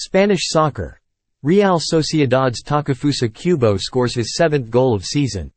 Spanish soccer. Real Sociedad's Takefusa Cubo scores his seventh goal of season.